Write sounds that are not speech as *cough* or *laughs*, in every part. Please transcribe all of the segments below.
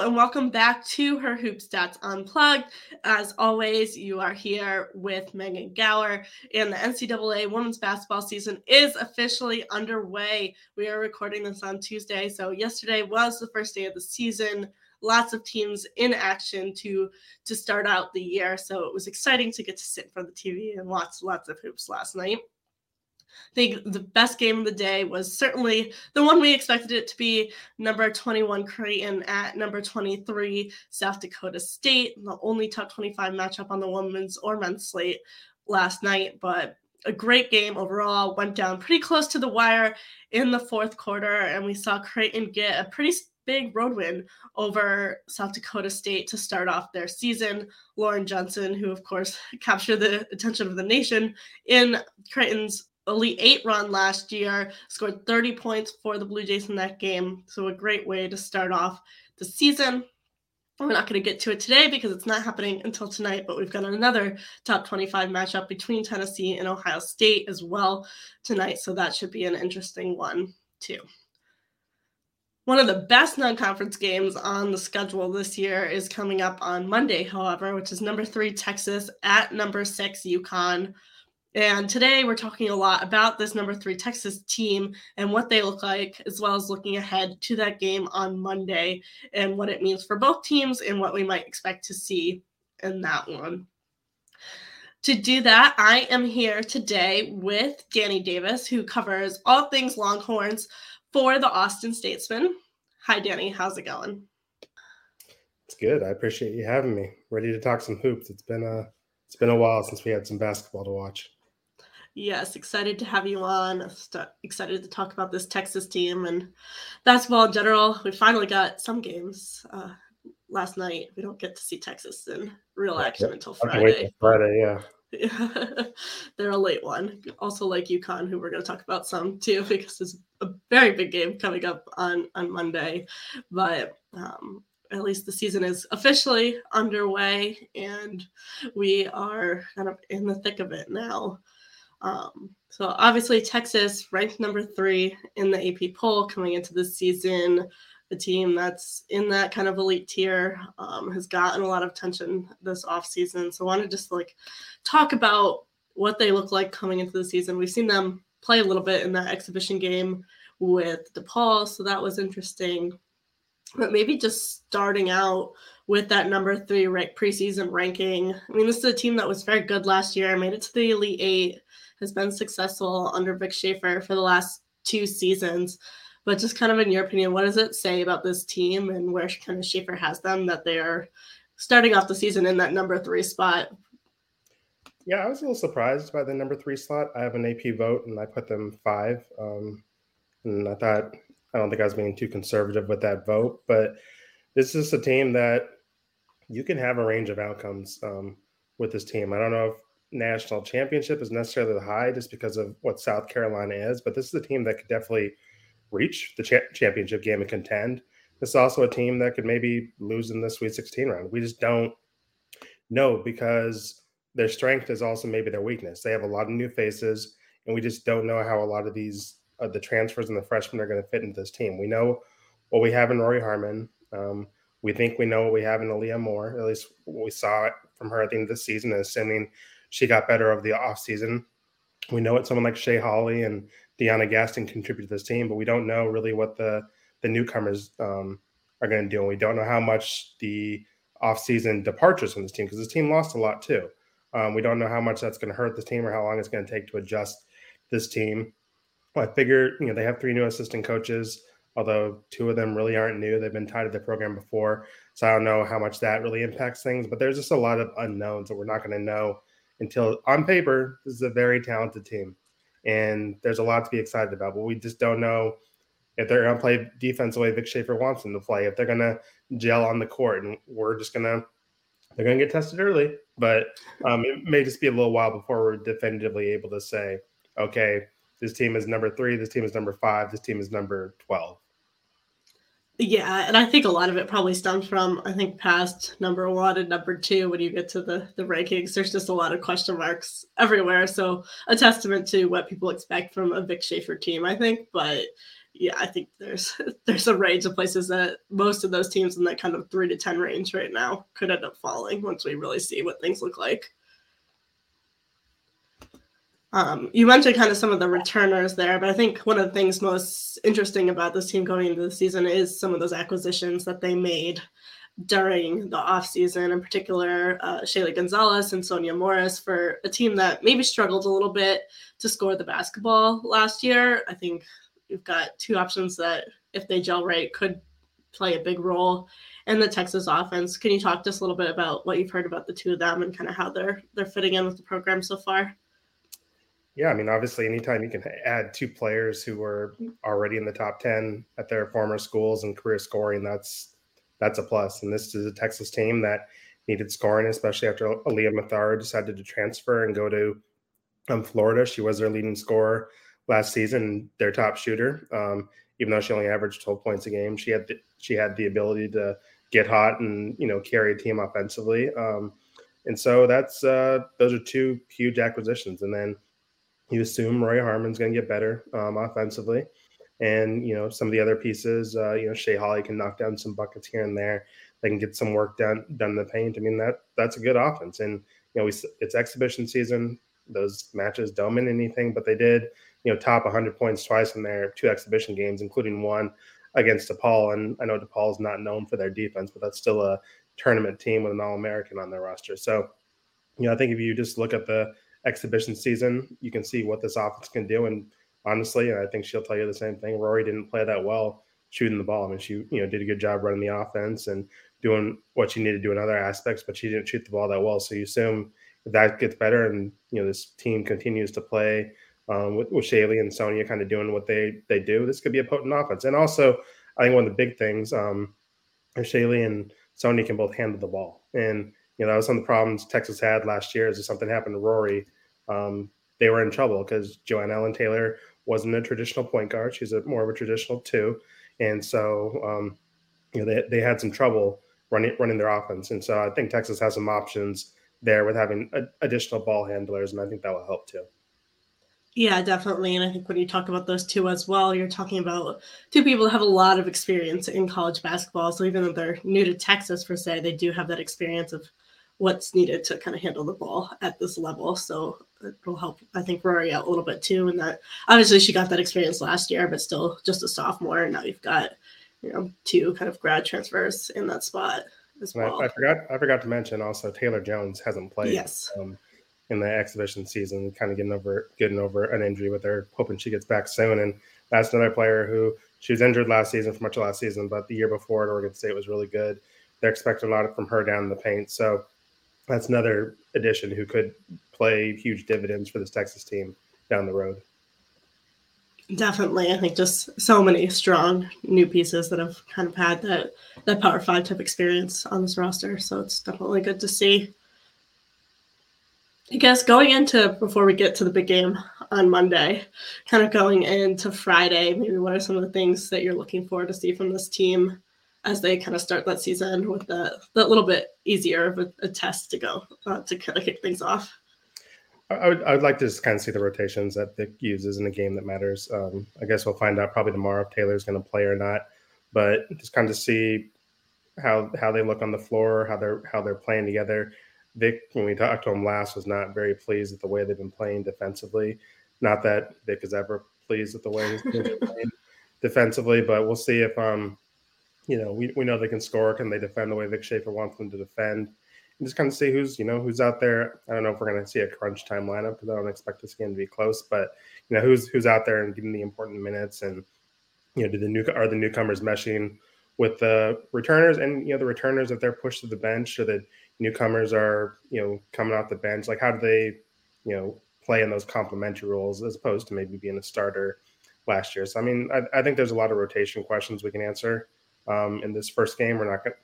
And welcome back to her Hoop Stats Unplugged. As always, you are here with Megan Gauer, and the NCAA women's basketball season is officially underway. We are recording this on Tuesday, so yesterday was the first day of the season. Lots of teams in action to to start out the year, so it was exciting to get to sit in front of the TV and watch lots of hoops last night. I think the best game of the day was certainly the one we expected it to be number 21 Creighton at number 23 South Dakota State, the only top 25 matchup on the women's or men's slate last night, but a great game overall. Went down pretty close to the wire in the fourth quarter, and we saw Creighton get a pretty big road win over South Dakota State to start off their season. Lauren Jensen, who of course *laughs* captured the attention of the nation in Creighton's Elite Eight run last year, scored 30 points for the Blue Jays in that game. So, a great way to start off the season. We're not going to get to it today because it's not happening until tonight, but we've got another top 25 matchup between Tennessee and Ohio State as well tonight. So, that should be an interesting one, too. One of the best non conference games on the schedule this year is coming up on Monday, however, which is number three Texas at number six UConn. And today we're talking a lot about this number three Texas team and what they look like, as well as looking ahead to that game on Monday and what it means for both teams and what we might expect to see in that one. To do that, I am here today with Danny Davis, who covers all things Longhorns for the Austin Statesman. Hi, Danny. How's it going? It's good. I appreciate you having me. Ready to talk some hoops. It's been a it's been a while since we had some basketball to watch. Yes, excited to have you on. Excited to talk about this Texas team and basketball in general. We finally got some games uh, last night. We don't get to see Texas in real action until Friday. Friday, yeah. *laughs* They're a late one. Also, like UConn, who we're going to talk about some too, *laughs* because there's a very big game coming up on on Monday. But um, at least the season is officially underway, and we are kind of in the thick of it now. Um, so obviously Texas ranked number three in the AP poll coming into this season. A team that's in that kind of elite tier um, has gotten a lot of attention this offseason. So I want to just like talk about what they look like coming into the season. We've seen them play a little bit in that exhibition game with DePaul, so that was interesting. But maybe just starting out with that number three rank preseason ranking. I mean, this is a team that was very good last year, made it to the Elite Eight, has been successful under Vic Schaefer for the last two seasons. But just kind of in your opinion, what does it say about this team and where kind of Schaefer has them that they are starting off the season in that number three spot? Yeah, I was a little surprised by the number three slot. I have an AP vote and I put them five. Um, and I thought, I don't think I was being too conservative with that vote, but this is a team that you can have a range of outcomes um, with this team. I don't know if national championship is necessarily the high just because of what South Carolina is, but this is a team that could definitely reach the cha- championship game and contend. This is also a team that could maybe lose in the Sweet 16 round. We just don't know because their strength is also maybe their weakness. They have a lot of new faces, and we just don't know how a lot of these uh, the transfers and the freshmen are going to fit into this team. We know what we have in Rori Harmon. Um, we think we know what we have in Aaliyah Moore. At least we saw from her at the end of the season, assuming she got better over the offseason. We know what someone like Shay Holle and DeYona Gaston contribute to this team, but we don't know really what the the newcomers um, are going to do. And we don't know how much the offseason departures from this team because this team lost a lot too. Um, we don't know how much that's going to hurt this team or how long it's going to take to adjust this team. Well, I figure you know they have three new assistant coaches although two of them really aren't new. They've been tied to the program before. So I don't know how much that really impacts things, but there's just a lot of unknowns that we're not going to know until on paper, this is a very talented team. And there's a lot to be excited about, but we just don't know if they're going to play defense the way Vic Schaefer wants them to play, if they're going to gel on the court. And we're just going to, they're going to get tested early, but um, it may just be a little while before we're definitively able to say, okay, this team is number three, this team is number five, this team is number 12. Yeah, and I think a lot of it probably stems from I think past number one and number two when you get to the the rankings. There's just a lot of question marks everywhere. So a testament to what people expect from a Vic Schaefer team, I think. But yeah, I think there's *laughs* there's a range of places that most of those teams in that kind of three to ten range right now could end up falling once we really see what things look like. Um, you mentioned kind of some of the returners there, but I think one of the things most interesting about this team going into the season is some of those acquisitions that they made during the offseason, in particular, uh, Shaylee Gonzalez and Sonya Morris for a team that maybe struggled a little bit to score the basketball last year. I think you've got two options that, if they gel right, could play a big role in the Texas offense. Can you talk to us a little bit about what you've heard about the two of them and kind of how they're they're fitting in with the program so far? Yeah, I mean, obviously, anytime you can add two players who were already in the top ten at their former schools and career scoring, that's that's a plus. And this is a Texas team that needed scoring, especially after Aliyah Matharu decided to transfer and go to um, Florida. She was their leading scorer last season, their top shooter. Um, even though she only averaged 12 points a game, she had the, she had the ability to get hot and you know carry a team offensively. Um, and so that's uh, those are two huge acquisitions. And then you assume Rori Harmon's going to get better um, offensively. And, you know, some of the other pieces, uh, you know, Shay Holle can knock down some buckets here and there. They can get some work done done in the paint. I mean, that that's a good offense. And, you know, we, it's exhibition season. Those matches don't mean anything, but they did, you know, top 100 points twice in their two exhibition games, including one against DePaul. And I know DePaul is not known for their defense, but that's still a tournament team with an All American on their roster. So, you know, I think if you just look at the exhibition season, you can see what this offense can do. And honestly, and I think she'll tell you the same thing. Rori didn't play that well shooting the ball. I mean, she you know did a good job running the offense and doing what she needed to do in other aspects, but she didn't shoot the ball that well. So you assume that gets better and you know this team continues to play um, with, with Shaylee and Sonya kind of doing what they they do, this could be a potent offense. And also, I think one of the big things um, Shaylee and Sonya can both handle the ball and you know, that was some of the problems Texas had last year. Is if something happened to Rori, um, they were in trouble because Joanne Allen-Taylor wasn't a traditional point guard. She's a more of a traditional two, and so um, you know they they had some trouble running running their offense. And so I think Texas has some options there with having a, additional ball handlers, and I think that will help too. Yeah, definitely. And I think when you talk about those two as well, you're talking about two people have a lot of experience in college basketball. So even though they're new to Texas per se, they do have that experience of what's needed to kind of handle the ball at this level. So it will help, I think, Rori out a little bit too. And that obviously she got that experience last year, but still just a sophomore. And now you've got, you know, two kind of grad transfers in that spot as well. I, I, forgot, I forgot to mention also Taylor Jones hasn't played. Yes. Um, in the exhibition season, kind of getting over getting over an injury with her, hoping she gets back soon. And that's another player who she was injured last season for much of last season, but the year before at Oregon State was really good. They're expecting a lot from her down in the paint. So that's another addition who could play huge dividends for this Texas team down the road. Definitely. I think just so many strong new pieces that have kind of had that that power five type experience on this roster. So it's definitely good to see. I guess going into before we get to the big game on Monday, kind of going into Friday, maybe what are some of the things that you're looking forward to see from this team as they kind of start that season with that that little bit easier of a, a test to go uh, to kind of kick things off. I would, I would like to just kind of see the rotations that Vic uses in a game that matters. Um, I guess we'll find out probably tomorrow if Taylor's going to play or not, but just kind of see how how they look on the floor, how they're how they're playing together. Vic, when we talked to him last, was not very pleased with the way they've been playing defensively. Not that Vic is ever pleased with the way he's been *laughs* playing defensively, but we'll see if um, you know, we, we know they can score. Can they defend the way Vic Schaefer wants them to defend? And just kind of see who's, you know, who's out there. I don't know if we're going to see a crunch time lineup because I don't expect this game to be close, but you know, who's who's out there and getting the important minutes and you know, do the new are the newcomers meshing with the returners and you know the returners if they're pushed to the bench or the newcomers are you know coming off the bench like how do they you know play in those complementary roles as opposed to maybe being a starter last year so i mean i, I think there's a lot of rotation questions we can answer um, in this first game we're not going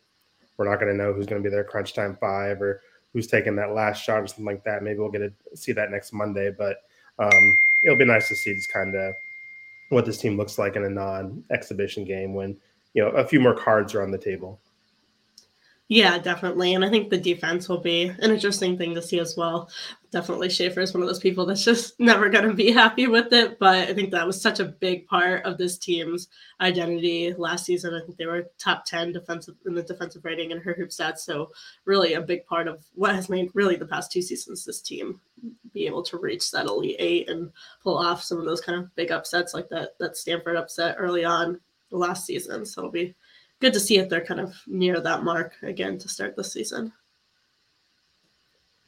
we're not to know who's going to be their crunch time five or who's taking that last shot or something like that maybe we'll get to see that next monday but um, it'll be nice to see just kind of what this team looks like in a non exhibition game when you know a few more cards are on the table yeah, definitely. And I think the defense will be an interesting thing to see as well. Definitely Schaefer is one of those people that's just *laughs* never going to be happy with it. But I think that was such a big part of this team's identity last season. I think they were top 10 defensive in the defensive rating in her hoop stats. So, really, a big part of what has made really the past two seasons this team be able to reach that elite eight and pull off some of those kind of big upsets like that, that Stanford upset early on last season. So, it'll be good to see if they're kind of near that mark again to start the season.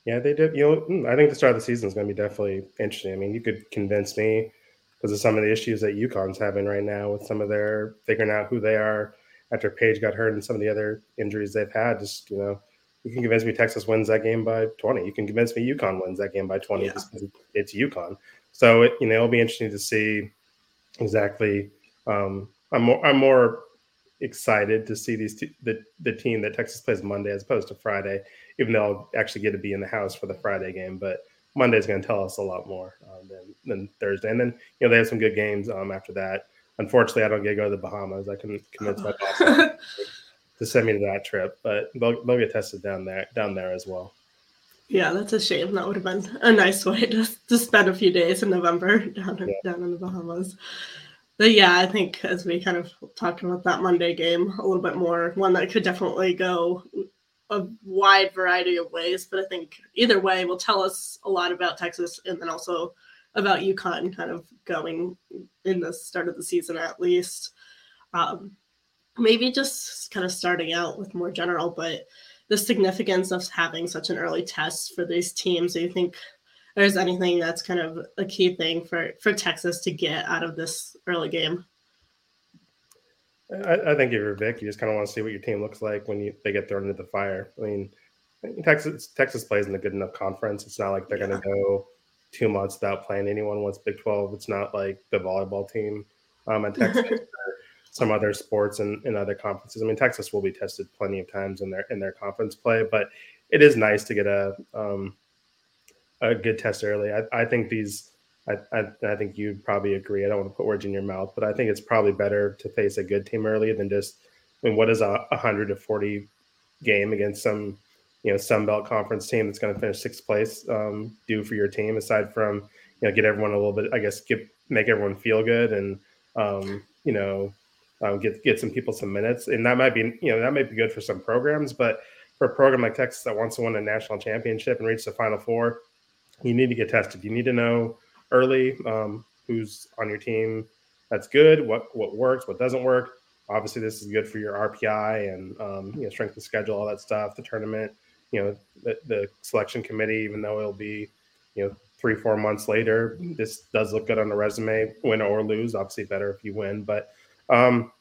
Yeah, they did. You know, hmm, I think the start of the season is going to be definitely interesting. I mean, you could convince me because of some of the issues that UConn's having right now with some of their figuring out who they are after Paige got hurt and some of the other injuries they've had. Just you know, you can convince me Texas wins that game by twenty. You can convince me UConn wins that game by twenty. Yeah. it's UConn. So it, you know, it'll be interesting to see exactly. Um, I'm more. I'm more excited to see these t- the the team that Texas plays Monday as opposed to Friday, even though I'll actually get to be in the house for the Friday game. But Monday is going to tell us a lot more uh, than than Thursday. And then you know they have some good games um, after that. Unfortunately, I don't get to go to the Bahamas. I can convince my boss *laughs* to send me to that trip, but they'll they'll get tested down there down there as well. Yeah, that's a shame. That would have been a nice way to, to spend a few days in November down yeah. down in the Bahamas but yeah, I think as we kind of talked about that Monday game a little bit more, one that could definitely go a wide variety of ways. But I think either way will tell us a lot about Texas and then also about UConn kind of going in the start of the season at least. Um, maybe just kind of starting out with more general, but the significance of having such an early test for these teams. Do you think there's anything that's kind of a key thing for for Texas to get out of this early game? I, I think if you're Vic, you just kind of want to see what your team looks like when you, they get thrown into the fire. I mean, Texas Texas plays in a good enough conference. It's not like they're yeah. going to go two months without playing anyone once Big Twelve. It's not like the volleyball team um, at Texas. *laughs* some other sports and in other conferences. I mean, Texas will be tested plenty of times in their in their conference play, but it is nice to get a um, a good test early. I, I think these, I, I, I think you'd probably agree. I don't want to put words in your mouth, but I think it's probably better to face a good team early than just, I mean, what is a 140 game against some, you know, Sun Belt Conference team that's going to finish sixth place um, do for your team aside from, you know, get everyone a little bit, I guess, get, make everyone feel good and, um, you know, um, get get some people some minutes, and that might be you know that might be good for some programs, but for a program like Texas that wants to win a national championship and reach the Final Four, you need to get tested. You need to know early um, who's on your team that's good, what what works, what doesn't work. Obviously, this is good for your RPI and um, you know strength of schedule, all that stuff. The tournament, you know, the, the selection committee, even though it'll be you know three four months later, this does look good on the resume, win or lose. Obviously, better if you win, but Um,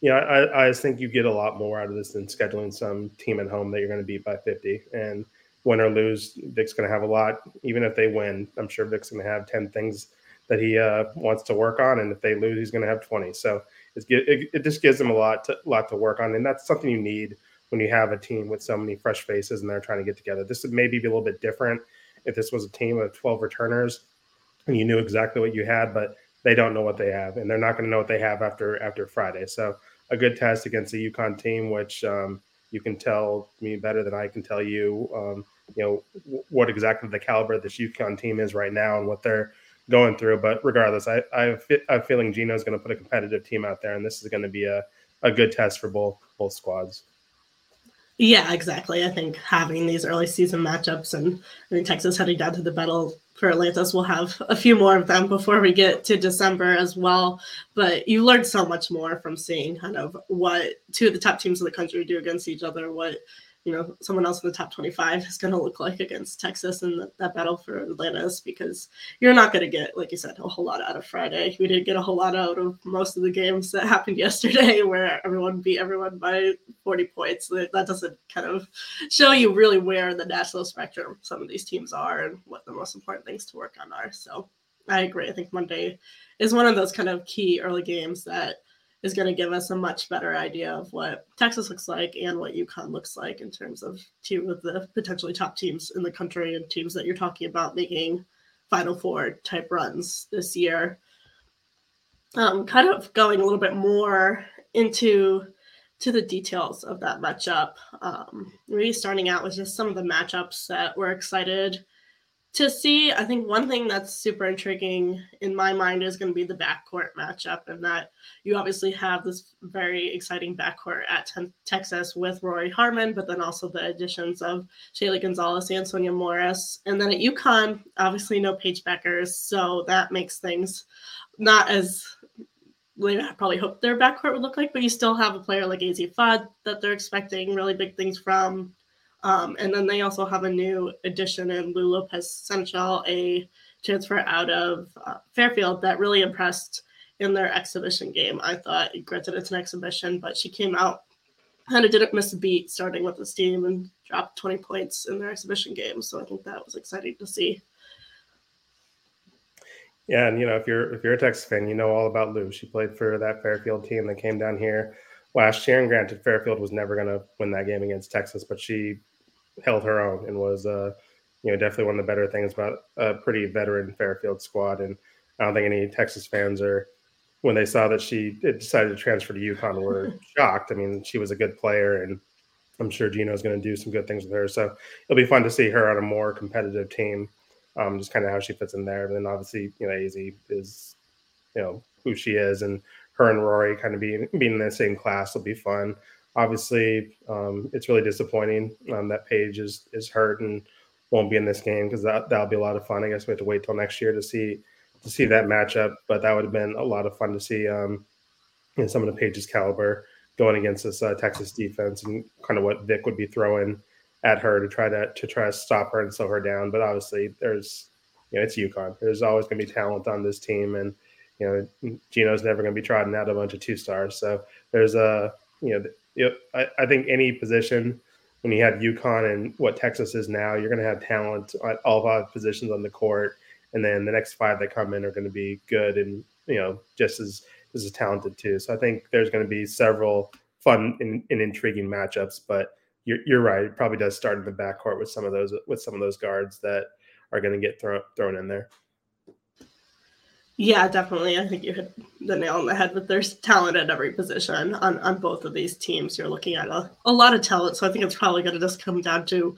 you know, I, I think you get a lot more out of this than scheduling some team at home that you're going to beat by 50. And win or lose, Vic's going to have a lot. Even if they win, I'm sure Vic's going to have 10 things that he uh, wants to work on. And if they lose, he's going to have 20. So it, it just gives them a lot to, lot to work on. And that's something you need when you have a team with so many fresh faces and they're trying to get together. This would maybe be a little bit different if this was a team of 12 returners and you knew exactly what you had, but they don't know what they have, and they're not going to know what they have after after Friday. So a good test against the UConn team, which um, you can tell me better than I can tell you. Um, you know what exactly the caliber of this UConn team is right now and what they're going through. But regardless, I, I have, I have a feeling Gino's going to put a competitive team out there, and this is going to be a, a good test for both both squads. Yeah, exactly. I think having these early season matchups and I mean Texas heading down to the battle for Atlantis, we'll have a few more of them before we get to December as well. But you learn so much more from seeing kind of what two of the top teams in the country do against each other, what you know someone else in the top 25 is going to look like against texas and that battle for atlantis because you're not going to get like you said a whole lot out of friday. We didn't get a whole lot out of most of the games that happened *laughs* yesterday where everyone beat everyone by 40 points. That, that doesn't kind of show you really where the national spectrum some of these teams are and what the most important things to work on are. So i agree. I think monday is one of those kind of key early games that is going to give us a much better idea of what Texas looks like and what UConn looks like in terms of two of the potentially top teams in the country and teams that you're talking about making Final Four type runs this year. Um, kind of going a little bit more into to the details of that matchup. Um, maybe starting out with just some of the matchups that we're excited to see, I think one thing that's super intriguing in my mind is going to be the backcourt matchup, and that you obviously have this very exciting backcourt at Texas with Rori Harmon, but then also the additions of Shaylee Gonzalez and Sonya Morris. And then at UConn, obviously no Paige Bueckers, so that makes things not as they probably hoped their backcourt would look like, but you still have a player like Azzi Fudd that they're expecting really big things from. Um, and then they also have a new addition in Lou Lopez Senechal, a transfer out of uh, Fairfield that really impressed in their exhibition game. I thought, granted, it's an exhibition, but she came out kind of didn't miss a beat starting with this team and dropped 20 points in their exhibition game. So I think that was exciting to see. Yeah, and you know, if you're if you're a Texas fan, you know all about Lou. She played for that Fairfield team that came down here last year. And granted, Fairfield was never going to win that game against Texas, but she held her own and was, uh, you know, definitely one of the better things about a pretty veteran Fairfield squad. And I don't think any Texas fans are, when they saw that she decided to transfer to UConn, were *laughs* shocked. I mean, she was a good player, and I'm sure Gino's going to do some good things with her. So it'll be fun to see her on a more competitive team, um, just kind of how she fits in there. And then obviously, you know, Azzi is, you know, who she is, and her and Rory kind of being being in the same class will be fun obviously, um, it's really disappointing um, that Paige is is hurt and won't be in this game because that that'll be a lot of fun. I guess we have to wait till next year to see to see that matchup, but that would have been a lot of fun to see um, some of the Paige's caliber going against this uh, Texas defense and kind of what Vic would be throwing at her to try to to try to stop her and slow her down. But obviously, there's you know it's UConn. There's always going to be talent on this team, and you know Gino's never going to be trotting out a bunch of two stars. So there's a you know Yep, I, I think any position when you have UConn and what Texas is now, you're going to have talent at all five positions on the court, and then the next five that come in are going to be good and you know just as as talented too. So I think there's going to be several fun and, and intriguing matchups, but you're, you're right. It probably does start in the backcourt with some of those with some of those guards that are going to get thrown thrown in there. Yeah, definitely. I think you hit the nail on the head But there's talent at every position on, on both of these teams. You're looking at a, a lot of talent. So I think it's probably going to just come down to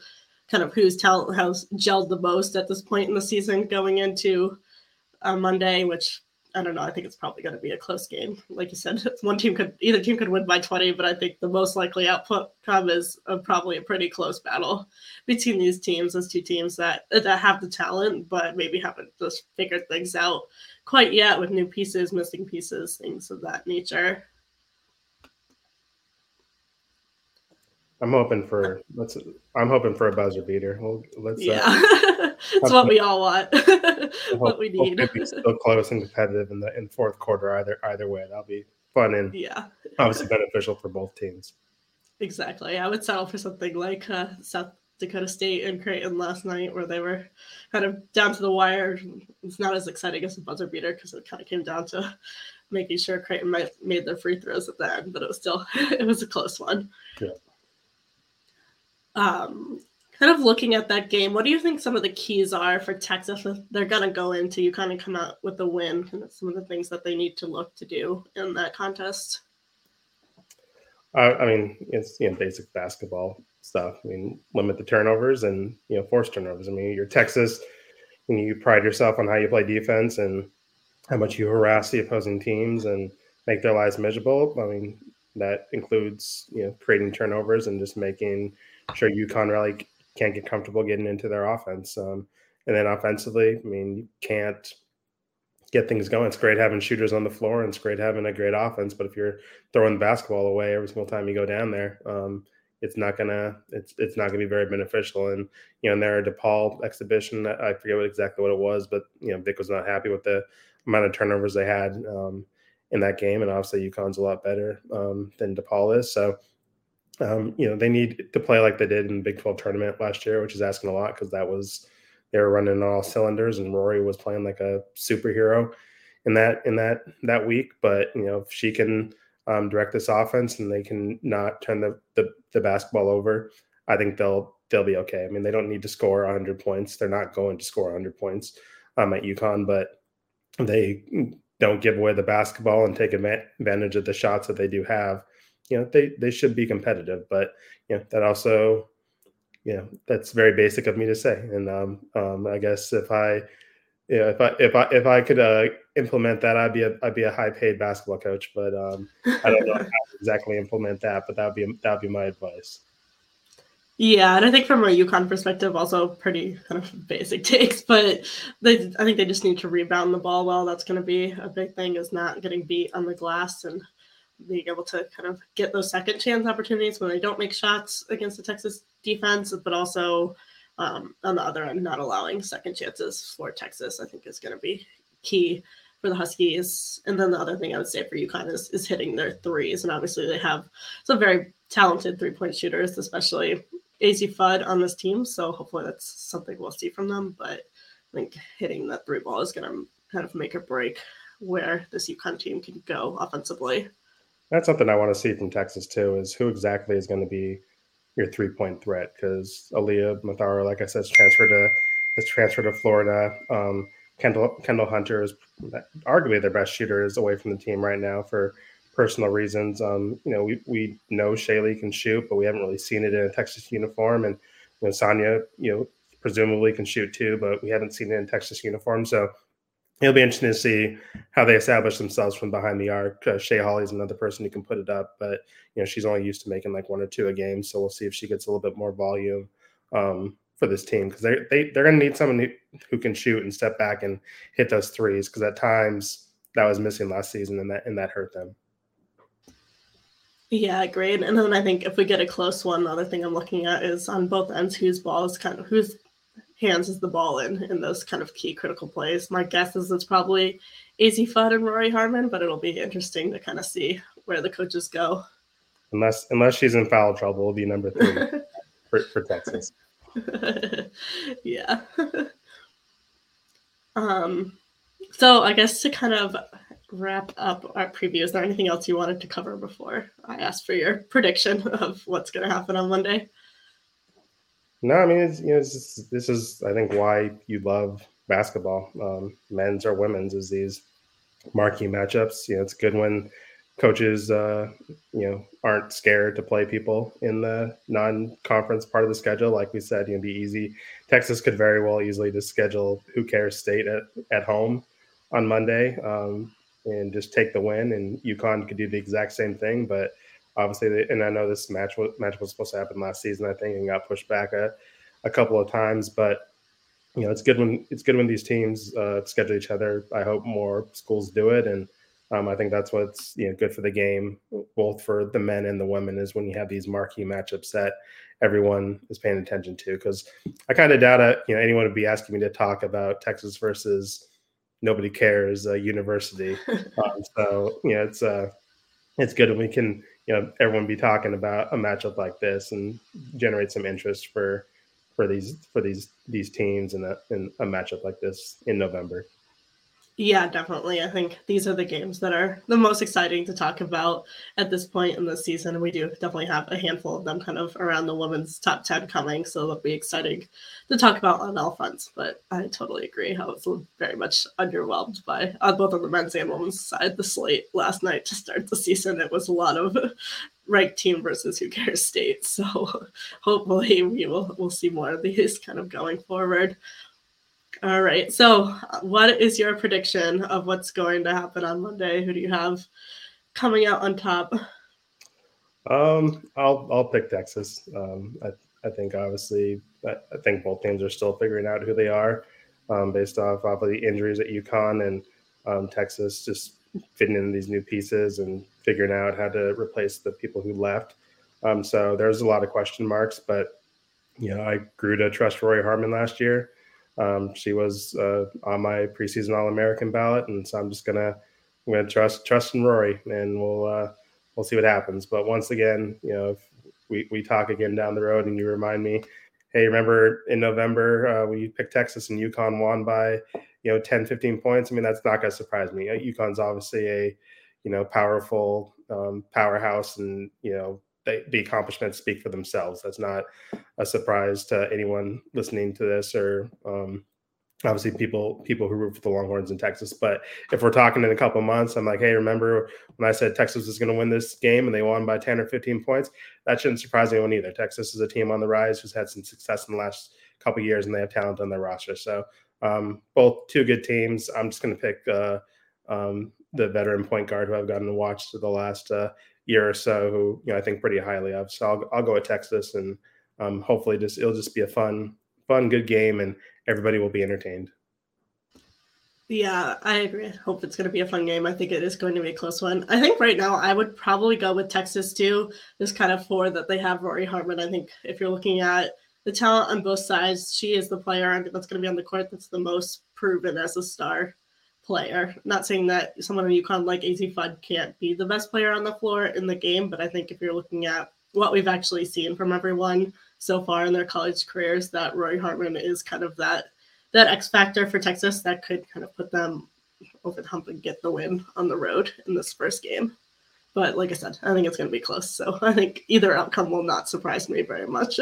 kind of whose talent has gelled the most at this point in the season going into uh, Monday, which I don't know. I think it's probably going to be a close game. Like you said, *laughs* one team could either team could win by 20, but I think the most likely outcome is a, probably a pretty close battle between these teams as two teams that that have the talent, but maybe haven't just figured things out quite yet with new pieces, missing pieces, things of that nature. I'm hoping for let's. I'm hoping for a buzzer beater. Well, let's. Uh, yeah, uh, *laughs* that's what we all want. *laughs* what we need. Be so close and competitive in the in fourth quarter. Either either way, that'll be fun and yeah, obviously beneficial for both teams. Exactly. I would settle for something like uh, South Dakota State and Creighton last night, where they were kind of down to the wire. It's not as exciting as a buzzer beater because it kind of came down to making sure Creighton might, made their free throws at the end, but it was still *laughs* it was a close one. Yeah. Um, kind of looking at that game, what do you think some of the keys are for Texas? if They're going to go into you kind of come out with a win, and some of the things that they need to look to do in that contest. Uh, I mean, it's you know basic basketball stuff. I mean, limit the turnovers and you know force turnovers. I mean, you're Texas, and you pride yourself on how you play defense and how much you harass the opposing teams and make their lives miserable. I mean, that includes you know creating turnovers and just making sure UConn really can't get comfortable getting into their offense. Um, and then offensively, I mean, you can't get things going. It's great having shooters on the floor and it's great having a great offense. But if you're throwing the basketball away every single time you go down there, um, it's not gonna it's it's not gonna be very beneficial. And you know, in their DePaul exhibition, I forget what, exactly what it was, but you know, Vic was not happy with the amount of turnovers they had um, in that game. And obviously, UConn's a lot better um, than DePaul is. So um, you know, they need to play like they did in the Big 12 tournament last year, which is asking a lot because that was they were running all cylinders and Rori was playing like a superhero in that in that that week. But you know, if she can um, direct this offense and they can not turn the, the the basketball over, I think they'll they'll be okay. I mean, they don't need to score 100 points. They're not going to score 100 points um, at UConn, but they don't give away the basketball and take advantage of the shots that they do have you know they they should be competitive but you know that also you know that's very basic of me to say and um, um i guess if i you know, if i if i if i could uh implement that i'd be a i'd be a high paid basketball coach but um i don't know *laughs* how to exactly implement that but that would be that would be my advice yeah, and I think from a UConn perspective, also pretty kind of basic *laughs* takes, but they I think they just need to rebound the ball well. That's going to be a big thing is not getting beat on the glass and being able to kind of get those second chance opportunities when they don't make shots against the Texas defense, but also um, on the other end, not allowing second chances for Texas, I think is going to be key for the Huskies. And then the other thing I would say for UConn is, is hitting their threes. And obviously they have some very talented three point shooters, especially Azzi Fudd on this team. So hopefully that's something we'll see from them. But I think hitting that three ball is going to kind of make or break where this UConn team can go offensively. That's something I want to see from Texas too. Is who exactly is going to be your three point threat? Because Aliyah Matharu, like I said, is transferred to is transferred to Florida. Um, Kyndall Kyndall Hunter is arguably their best shooter is away from the team right now for personal reasons. Um, you know, we, we know Shaylee can shoot, but we haven't really seen it in a Texas uniform. And you know, Sonya, you know, presumably can shoot too, but we haven't seen it in Texas uniform. So it'll be interesting to see how they establish themselves from behind the arc. Uh, Shay Holle's another person who can put it up, but you know she's only used to making like one or two a game. So we'll see if she gets a little bit more volume um, for this team because they they they're going to need someone who, who can shoot and step back and hit those threes because at times that was missing last season and that and that hurt them. Yeah, great. And then I think if we get a close one, the other thing I'm looking at is on both ends whose ball is kind of whose hands is the ball in in those kind of key critical plays. My guess is it's probably Azzi Fudd and Rori Harmon, but it'll be interesting to kind of see where the coaches go. Unless unless she's in foul trouble, it'll be number three *laughs* for, for Texas. *laughs* yeah. *laughs* um. So I guess to kind of wrap up our preview, is there anything else you wanted to cover before I ask for your prediction of what's going to happen on Monday? No, I mean, it's, you know, it's just, this is, I think, why you love basketball, um, men's or women's, is these marquee matchups. You know, it's good when coaches, uh, you know, aren't scared to play people in the non-conference part of the schedule. Like we said, you know, be easy. Texas could very well easily just schedule who cares state at, at home on Monday um, and just take the win. And UConn could do the exact same thing, but obviously, they, and I know this match was, match was supposed to happen last season, I think, and got pushed back a, a couple of times. But you know, it's good when it's good when these teams uh, schedule each other. I hope more schools do it, and um, I think that's what's you know good for the game, both for the men and the women, is when you have these marquee matchups that everyone is paying attention to. Because I kind of doubt it. You know, anyone would be asking me to talk about Texas versus nobody cares uh, university. *laughs* um, so you know, it's uh, it's good when we can, you know, everyone be talking about a matchup like this and generate some interest for for these for these these teams in a in a matchup like this in November. Yeah, definitely. I think these are the games that are the most exciting to talk about at this point in the season. And we do definitely have a handful of them kind of around the women's top 10 coming. So it'll be exciting to talk about on all fronts. But I totally agree. how it's very much underwhelmed by on both on the men's and women's side the slate last night to start the season. It was a lot of *laughs* ranked team versus who cares state. *laughs* So hopefully we will we'll see more of these kind of going forward. All right. So, what is your prediction of what's going to happen on Monday? Who do you have coming out on top? Um, I'll I'll pick Texas. Um, I I think obviously I, I think both teams are still figuring out who they are, um, based off off of the injuries at UConn and um, Texas just fitting in these new pieces and figuring out how to replace the people who left. Um, so there's a lot of question marks, but you know I grew to trust Rori Harmon last year. Um, she was uh, on my preseason All American ballot, and so I'm just gonna I'm gonna trust trust in Rori, and we'll uh, we'll see what happens. But once again, you know, if we we talk again down the road, and you remind me, hey, remember in November uh, you picked Texas and UConn won by you know 10, 15 points? I mean, that's not gonna surprise me. UConn's obviously a you know powerful um, powerhouse, and you know the accomplishments speak for themselves. That's not a surprise to anyone listening to this, or um, obviously people people who root for the Longhorns in Texas. But if we're talking in a couple months, I'm like, hey, remember when I said Texas is going to win this game and they won by 10 or 15 points? That shouldn't surprise anyone either. Texas is a team on the rise who's had some success in the last couple years, and they have talent on their roster. So um, both two good teams. I'm just going to pick. Uh, um, the veteran point guard who I've gotten to watch the last uh, year or so, who you know I think pretty highly of. So I'll I'll go with Texas, and um, hopefully just it'll just be a fun fun good game, and everybody will be entertained. Yeah, I agree. I hope it's going to be a fun game. I think it is going to be a close one. I think right now I would probably go with Texas too, just kind of for that they have Rori Hartman. I think if you're looking at the talent on both sides, she is the player that's going to be on the court that's the most proven as a star player. Not saying that someone on UConn like Azzi Fudd can't be the best player on the floor in the game, but I think if you're looking at what we've actually seen from everyone so far in their college careers, that Rori Hartman is kind of that that X factor for Texas that could kind of put them over the hump and get the win on the road in this first game. But like I said, I think it's going to be close. So *laughs* I think either outcome will not surprise me very much.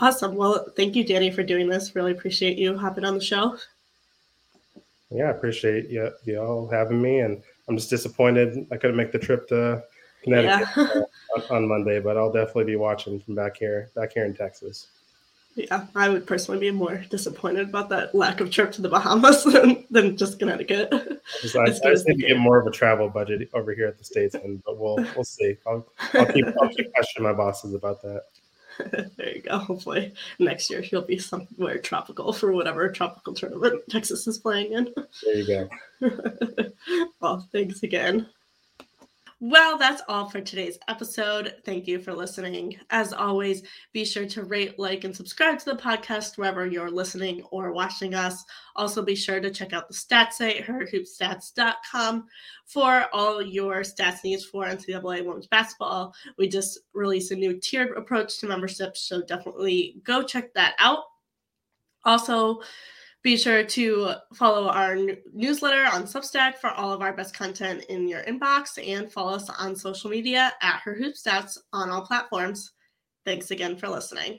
Awesome. Well, thank you, Danny, for doing this. Really appreciate you hopping on the show. Yeah, I appreciate you, you all having me, and I'm just disappointed I couldn't make the trip to Connecticut yeah. *laughs* on, on, Monday, but I'll definitely be watching from back here, back here in Texas. Yeah, I would personally be more disappointed about that lack of trip to the Bahamas *laughs* than, than just Connecticut. Just, I, I just need to get more of a travel budget over here at the States, and but we'll we'll see. I'll, I'll keep I'll keep *laughs* questioning my bosses about that. *laughs* there you go. Hopefully next year he'll be somewhere tropical for whatever tropical tournament Texas is playing in. There you go. *laughs* well, thanks again. Well, that's all for today's episode. Thank you for listening. As always, be sure to rate, like, and subscribe to the podcast wherever you're listening or watching us. Also, be sure to check out the stats site, herhoopstats.com, for all your stats needs for NCAA women's basketball. We just released a new tiered approach to membership, so definitely go check that out. Also, be sure to follow our newsletter on Substack for all of our best content in your inbox and follow us on social media at Her Hoop Stats on all platforms. Thanks again for listening.